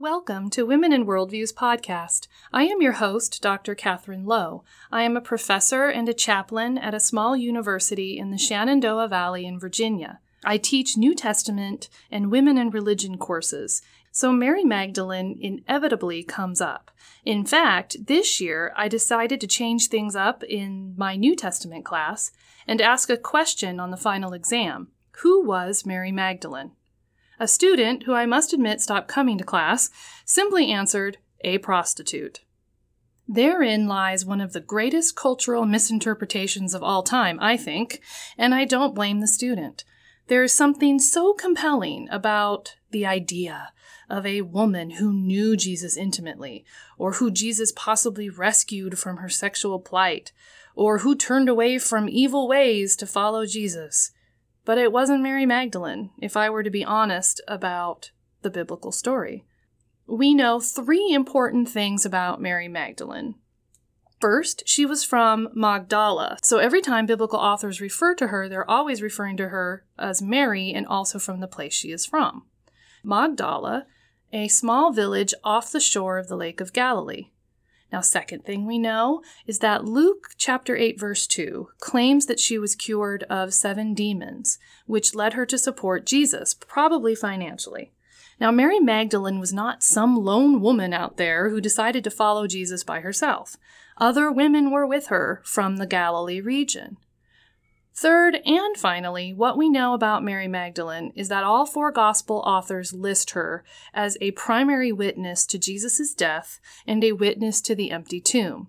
Welcome to Women in Worldviews podcast. I am your host, Dr. Katherine Low. I am a professor and a chaplain at a small university in the Shenandoah Valley in Virginia. I teach New Testament and women in religion courses, so Mary Magdalene inevitably comes up. In fact, this year I decided to change things up in my New Testament class and ask a question on the final exam Who was Mary Magdalene? A student, who I must admit stopped coming to class, simply answered, a prostitute. Therein lies one of the greatest cultural misinterpretations of all time, I think, and I don't blame the student. There is something so compelling about the idea of a woman who knew Jesus intimately, or who Jesus possibly rescued from her sexual plight, or who turned away from evil ways to follow Jesus. But it wasn't Mary Magdalene, if I were to be honest about the biblical story. We know three important things about Mary Magdalene. First, she was from Magdala, so every time biblical authors refer to her, they're always referring to her as Mary and also from the place she is from. Magdala, a small village off the shore of the Lake of Galilee. Now, second thing we know is that Luke chapter 8 verse 2 claims that she was cured of seven demons, which led her to support Jesus, probably financially. Now, Mary Magdalene was not some lone woman out there who decided to follow Jesus by herself. Other women were with her from the Galilee region. Third, and finally, what we know about Mary Magdalene is that all four gospel authors list her as a primary witness to Jesus' death and a witness to the empty tomb.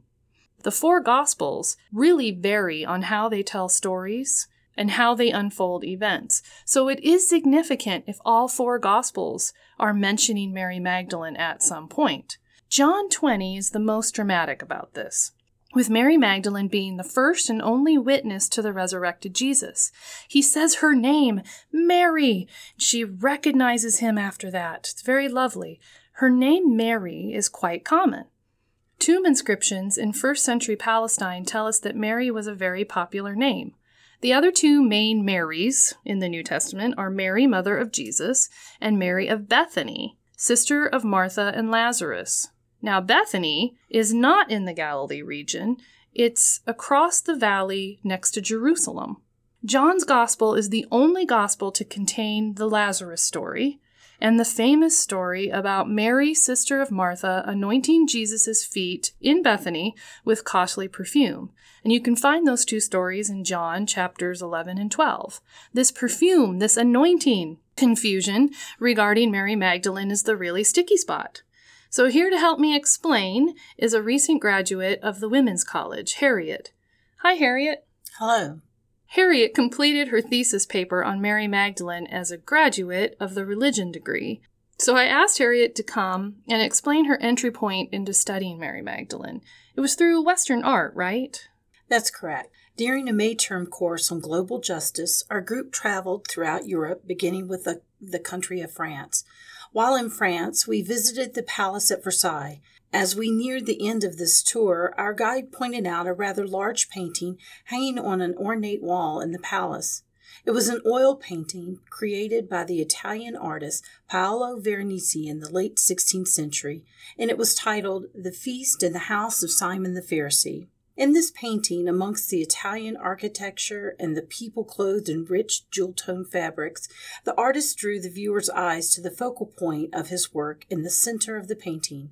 The four gospels really vary on how they tell stories and how they unfold events. So it is significant if all four gospels are mentioning Mary Magdalene at some point. John 20 is the most dramatic about this with Mary Magdalene being the first and only witness to the resurrected Jesus. He says her name, Mary. She recognizes him after that. It's very lovely. Her name, Mary, is quite common. Tomb inscriptions in first century Palestine tell us that Mary was a very popular name. The other two main Marys in the New Testament are Mary, mother of Jesus, and Mary of Bethany, sister of Martha and Lazarus. Now, Bethany is not in the Galilee region, it's across the valley next to Jerusalem. John's Gospel is the only Gospel to contain the Lazarus story and the famous story about Mary, sister of Martha, anointing Jesus' feet in Bethany with costly perfume. And you can find those two stories in John chapters 11 and 12. This perfume, this anointing confusion regarding Mary Magdalene is the really sticky spot. So, here to help me explain is a recent graduate of the Women's College, Harriet. Hi, Harriet. Hello. Harriet completed her thesis paper on Mary Magdalene as a graduate of the religion degree. So I asked Harriet to come and explain her entry point into studying Mary Magdalene. It was through Western art, right? That's correct. During a May term course on global justice, our group traveled throughout Europe, beginning with the, the country of France. While in France, we visited the palace at Versailles. As we neared the end of this tour, our guide pointed out a rather large painting hanging on an ornate wall in the palace. It was an oil painting created by the Italian artist Paolo Veronese in the late 16th century, and it was titled The Feast in the House of Simon the Pharisee. In this painting, amongst the Italian architecture and the people clothed in rich jewel tone fabrics, the artist drew the viewer's eyes to the focal point of his work in the center of the painting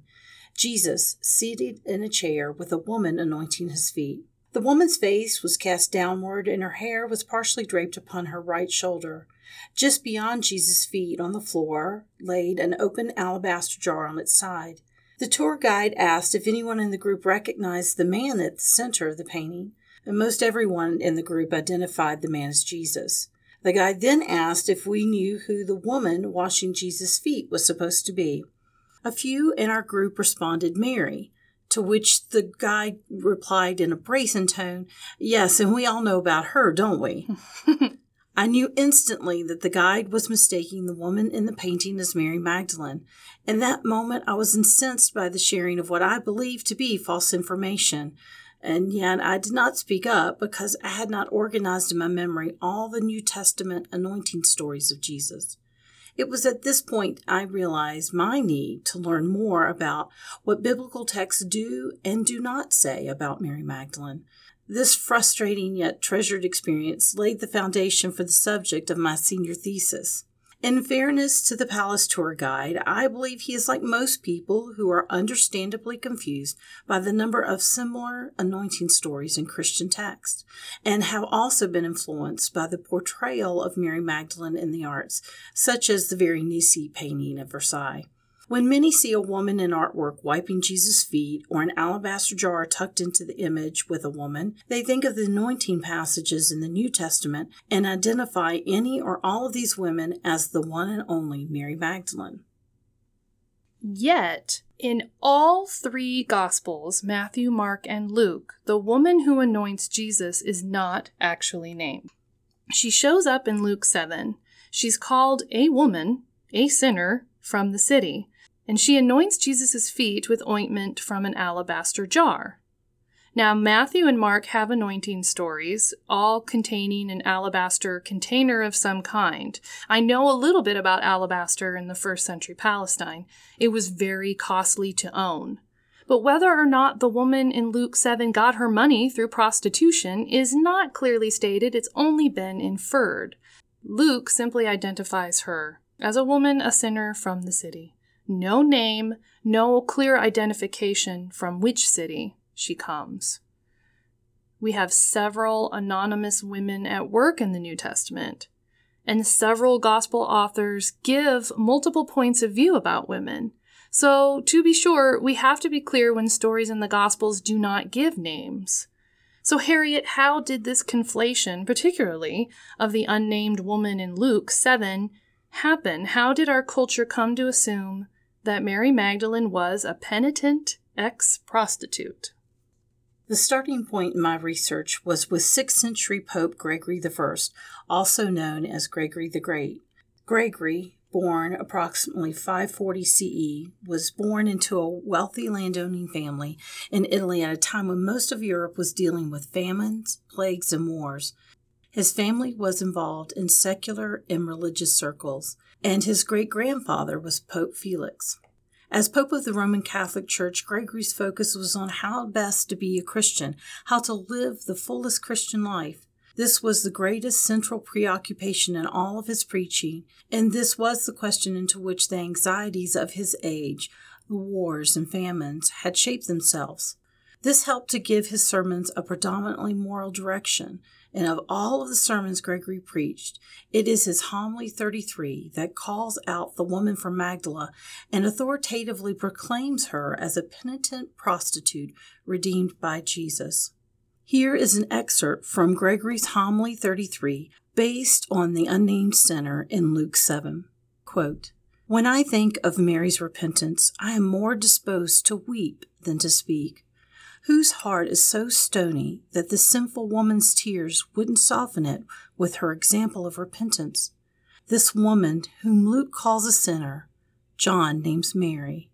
Jesus seated in a chair with a woman anointing his feet. The woman's face was cast downward, and her hair was partially draped upon her right shoulder. Just beyond Jesus' feet on the floor laid an open alabaster jar on its side. The tour guide asked if anyone in the group recognized the man at the center of the painting, and most everyone in the group identified the man as Jesus. The guide then asked if we knew who the woman washing Jesus' feet was supposed to be. A few in our group responded Mary, to which the guide replied in a brazen tone, Yes, and we all know about her, don't we? I knew instantly that the guide was mistaking the woman in the painting as Mary Magdalene. In that moment, I was incensed by the sharing of what I believed to be false information. And yet I did not speak up because I had not organized in my memory all the New Testament anointing stories of Jesus. It was at this point I realized my need to learn more about what biblical texts do and do not say about Mary Magdalene. This frustrating yet treasured experience laid the foundation for the subject of my senior thesis. In fairness to the palace tour guide, I believe he is like most people who are understandably confused by the number of similar anointing stories in Christian texts, and have also been influenced by the portrayal of Mary Magdalene in the arts, such as the very Veronese painting at Versailles. When many see a woman in artwork wiping Jesus' feet or an alabaster jar tucked into the image with a woman, they think of the anointing passages in the New Testament and identify any or all of these women as the one and only Mary Magdalene. Yet, in all three Gospels, Matthew, Mark, and Luke, the woman who anoints Jesus is not actually named. She shows up in Luke 7. She's called a woman, a sinner, from the city and she anoints Jesus' feet with ointment from an alabaster jar. Now, Matthew and Mark have anointing stories, all containing an alabaster container of some kind. I know a little bit about alabaster in the first century Palestine. It was very costly to own. But whether or not the woman in Luke 7 got her money through prostitution is not clearly stated, it's only been inferred. Luke simply identifies her as a woman, a sinner from the city no name, no clear identification from which city she comes. We have several anonymous women at work in the New Testament, and several gospel authors give multiple points of view about women. So, to be sure, we have to be clear when stories in the Gospels do not give names. So, Harriet, how did this conflation, particularly of the unnamed woman in Luke 7, happen? How did our culture come to assume that Mary Magdalene was a penitent ex prostitute. The starting point in my research was with 6th century Pope Gregory I, also known as Gregory the Great. Gregory, born approximately 540 CE, was born into a wealthy landowning family in Italy at a time when most of Europe was dealing with famines, plagues, and wars. His family was involved in secular and religious circles, and his great grandfather was Pope Felix. As Pope of the Roman Catholic Church, Gregory's focus was on how best to be a Christian, how to live the fullest Christian life. This was the greatest central preoccupation in all of his preaching, and this was the question into which the anxieties of his age, the wars and famines, had shaped themselves. This helped to give his sermons a predominantly moral direction, and of all of the sermons Gregory preached, it is his homily 33 that calls out the woman from Magdala and authoritatively proclaims her as a penitent prostitute redeemed by Jesus. Here is an excerpt from Gregory's homily 33 based on the unnamed sinner in Luke 7. Quote, when I think of Mary's repentance, I am more disposed to weep than to speak whose heart is so stony that the sinful woman's tears wouldn't soften it with her example of repentance. This woman, whom Luke calls a sinner, John names Mary.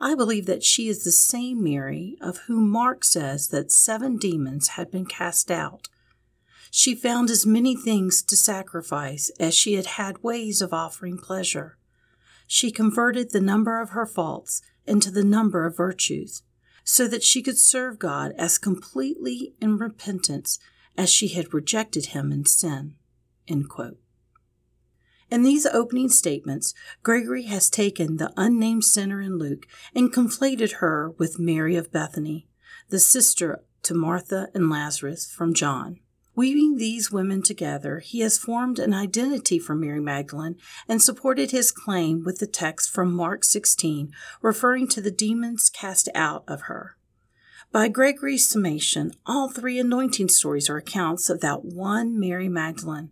I believe that she is the same Mary of whom Mark says that seven demons had been cast out. She found as many things to sacrifice as she had had ways of offering pleasure. She converted the number of her faults into the number of virtues so that she could serve God as completely in repentance as she had rejected him in sin. In these opening statements, Gregory has taken the unnamed sinner in Luke and conflated her with Mary of Bethany, the sister to Martha and Lazarus from John. Weaving these women together, he has formed an identity for Mary Magdalene and supported his claim with the text from Mark 16, referring to the demons cast out of her. By Gregory's summation, all three anointing stories are accounts of that one Mary Magdalene,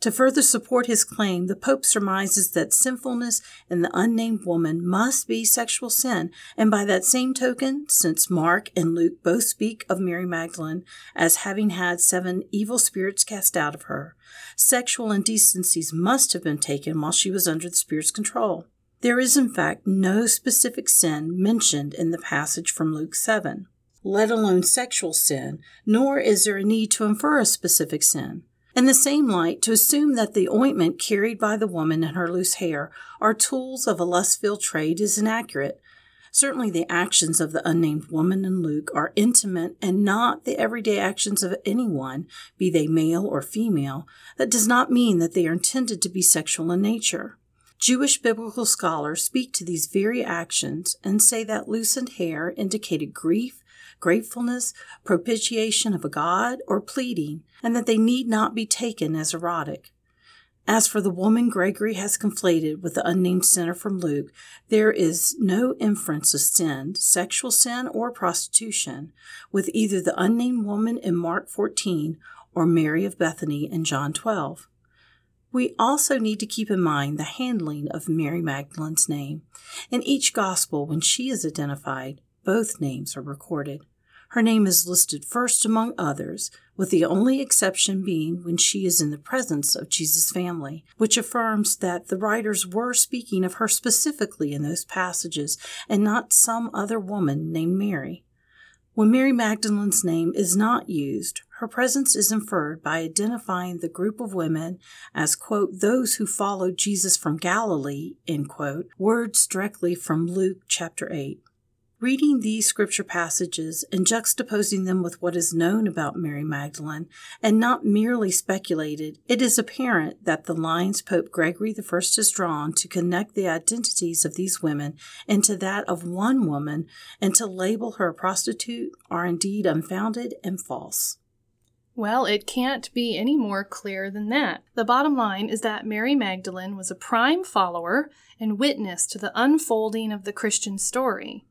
to further support his claim, the Pope surmises that sinfulness in the unnamed woman must be sexual sin, and by that same token, since Mark and Luke both speak of Mary Magdalene as having had seven evil spirits cast out of her, sexual indecencies must have been taken while she was under the spirit's control. There is, in fact, no specific sin mentioned in the passage from Luke 7, let alone sexual sin, nor is there a need to infer a specific sin. In the same light, to assume that the ointment carried by the woman and her loose hair are tools of a lustful trade is inaccurate. Certainly, the actions of the unnamed woman in Luke are intimate and not the everyday actions of anyone, be they male or female. That does not mean that they are intended to be sexual in nature. Jewish biblical scholars speak to these very actions and say that loosened hair indicated grief, gratefulness, propitiation of a god, or pleading, and that they need not be taken as erotic. As for the woman Gregory has conflated with the unnamed sinner from Luke, there is no inference of sin, sexual sin or prostitution, with either the unnamed woman in Mark 14 or Mary of Bethany in John 12. We also need to keep in mind the handling of Mary Magdalene's name. In each gospel, when she is identified, both names are recorded. Her name is listed first among others, with the only exception being when she is in the presence of Jesus' family, which affirms that the writers were speaking of her specifically in those passages and not some other woman named Mary. When Mary Magdalene's name is not used, her presence is inferred by identifying the group of women as, quote, those who followed Jesus from Galilee, end quote, words directly from Luke chapter 8. Reading these scripture passages and juxtaposing them with what is known about Mary Magdalene, and not merely speculated, it is apparent that the lines Pope Gregory I has drawn to connect the identities of these women into that of one woman and to label her a prostitute are indeed unfounded and false. Well, it can't be any more clear than that. The bottom line is that Mary Magdalene was a prime follower and witness to the unfolding of the Christian story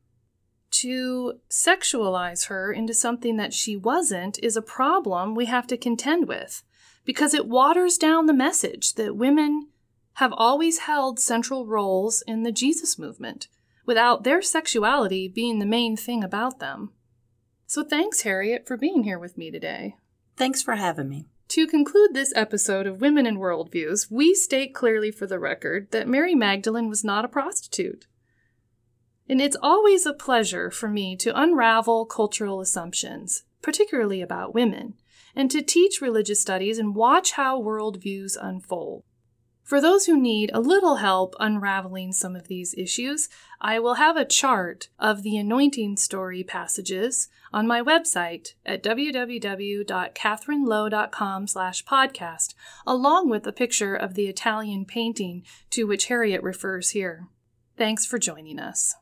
to sexualize her into something that she wasn't is a problem we have to contend with because it waters down the message that women have always held central roles in the Jesus movement without their sexuality being the main thing about them. So thanks, Harriet, for being here with me today. Thanks for having me. To conclude this episode of Women in Worldviews, we state clearly for the record that Mary Magdalene was not a prostitute. And it's always a pleasure for me to unravel cultural assumptions, particularly about women, and to teach religious studies and watch how worldviews unfold. For those who need a little help unraveling some of these issues, I will have a chart of the anointing story passages on my website at www.katherinelow.com slash podcast, along with a picture of the Italian painting to which Harriet refers here. Thanks for joining us.